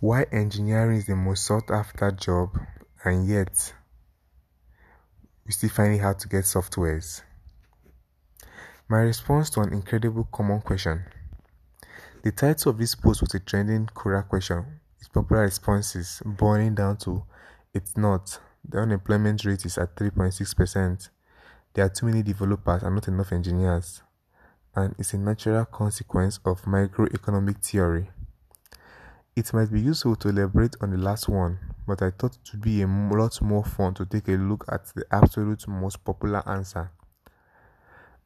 Why engineering is the most sought after job and yet we still find it hard to get softwares? My response to an incredible common question. The title of this post was a trending Quora question with popular responses boiling down to it's not. The unemployment rate is at 3.6%. There are too many developers and not enough engineers. And it's a natural consequence of microeconomic theory. It might be useful to elaborate on the last one, but I thought it would be a lot more fun to take a look at the absolute most popular answer.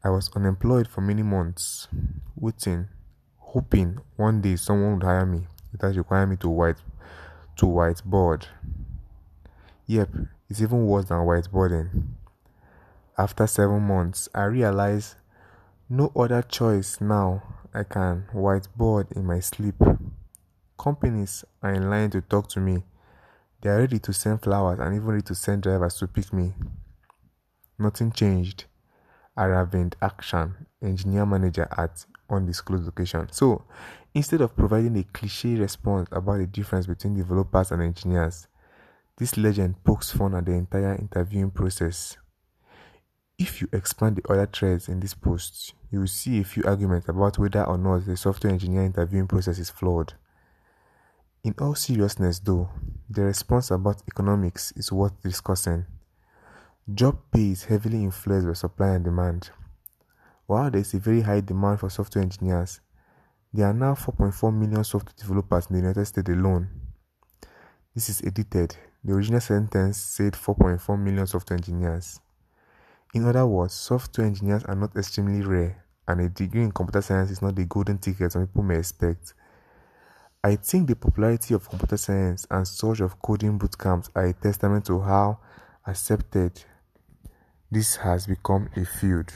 I was unemployed for many months, waiting, hoping one day someone would hire me without requiring me to white to whiteboard. Yep, it's even worse than whiteboarding. After seven months, I realized no other choice now. I can whiteboard in my sleep. Companies are in line to talk to me. They are ready to send flowers and even ready to send drivers to pick me. Nothing changed. Aravind Akshan, engineer manager at undisclosed location. So, instead of providing a cliche response about the difference between developers and engineers, this legend pokes fun at the entire interviewing process. If you expand the other threads in this post, you will see a few arguments about whether or not the software engineer interviewing process is flawed. In all seriousness, though, the response about economics is worth discussing. Job pay is heavily influenced by supply and demand. While there is a very high demand for software engineers, there are now 4.4 million software developers in the United States alone. This is edited. The original sentence said 4.4 million software engineers. In other words, software engineers are not extremely rare, and a degree in computer science is not the golden ticket some people may expect. I think the popularity of computer science and such of coding bootcamps are a testament to how accepted this has become a field.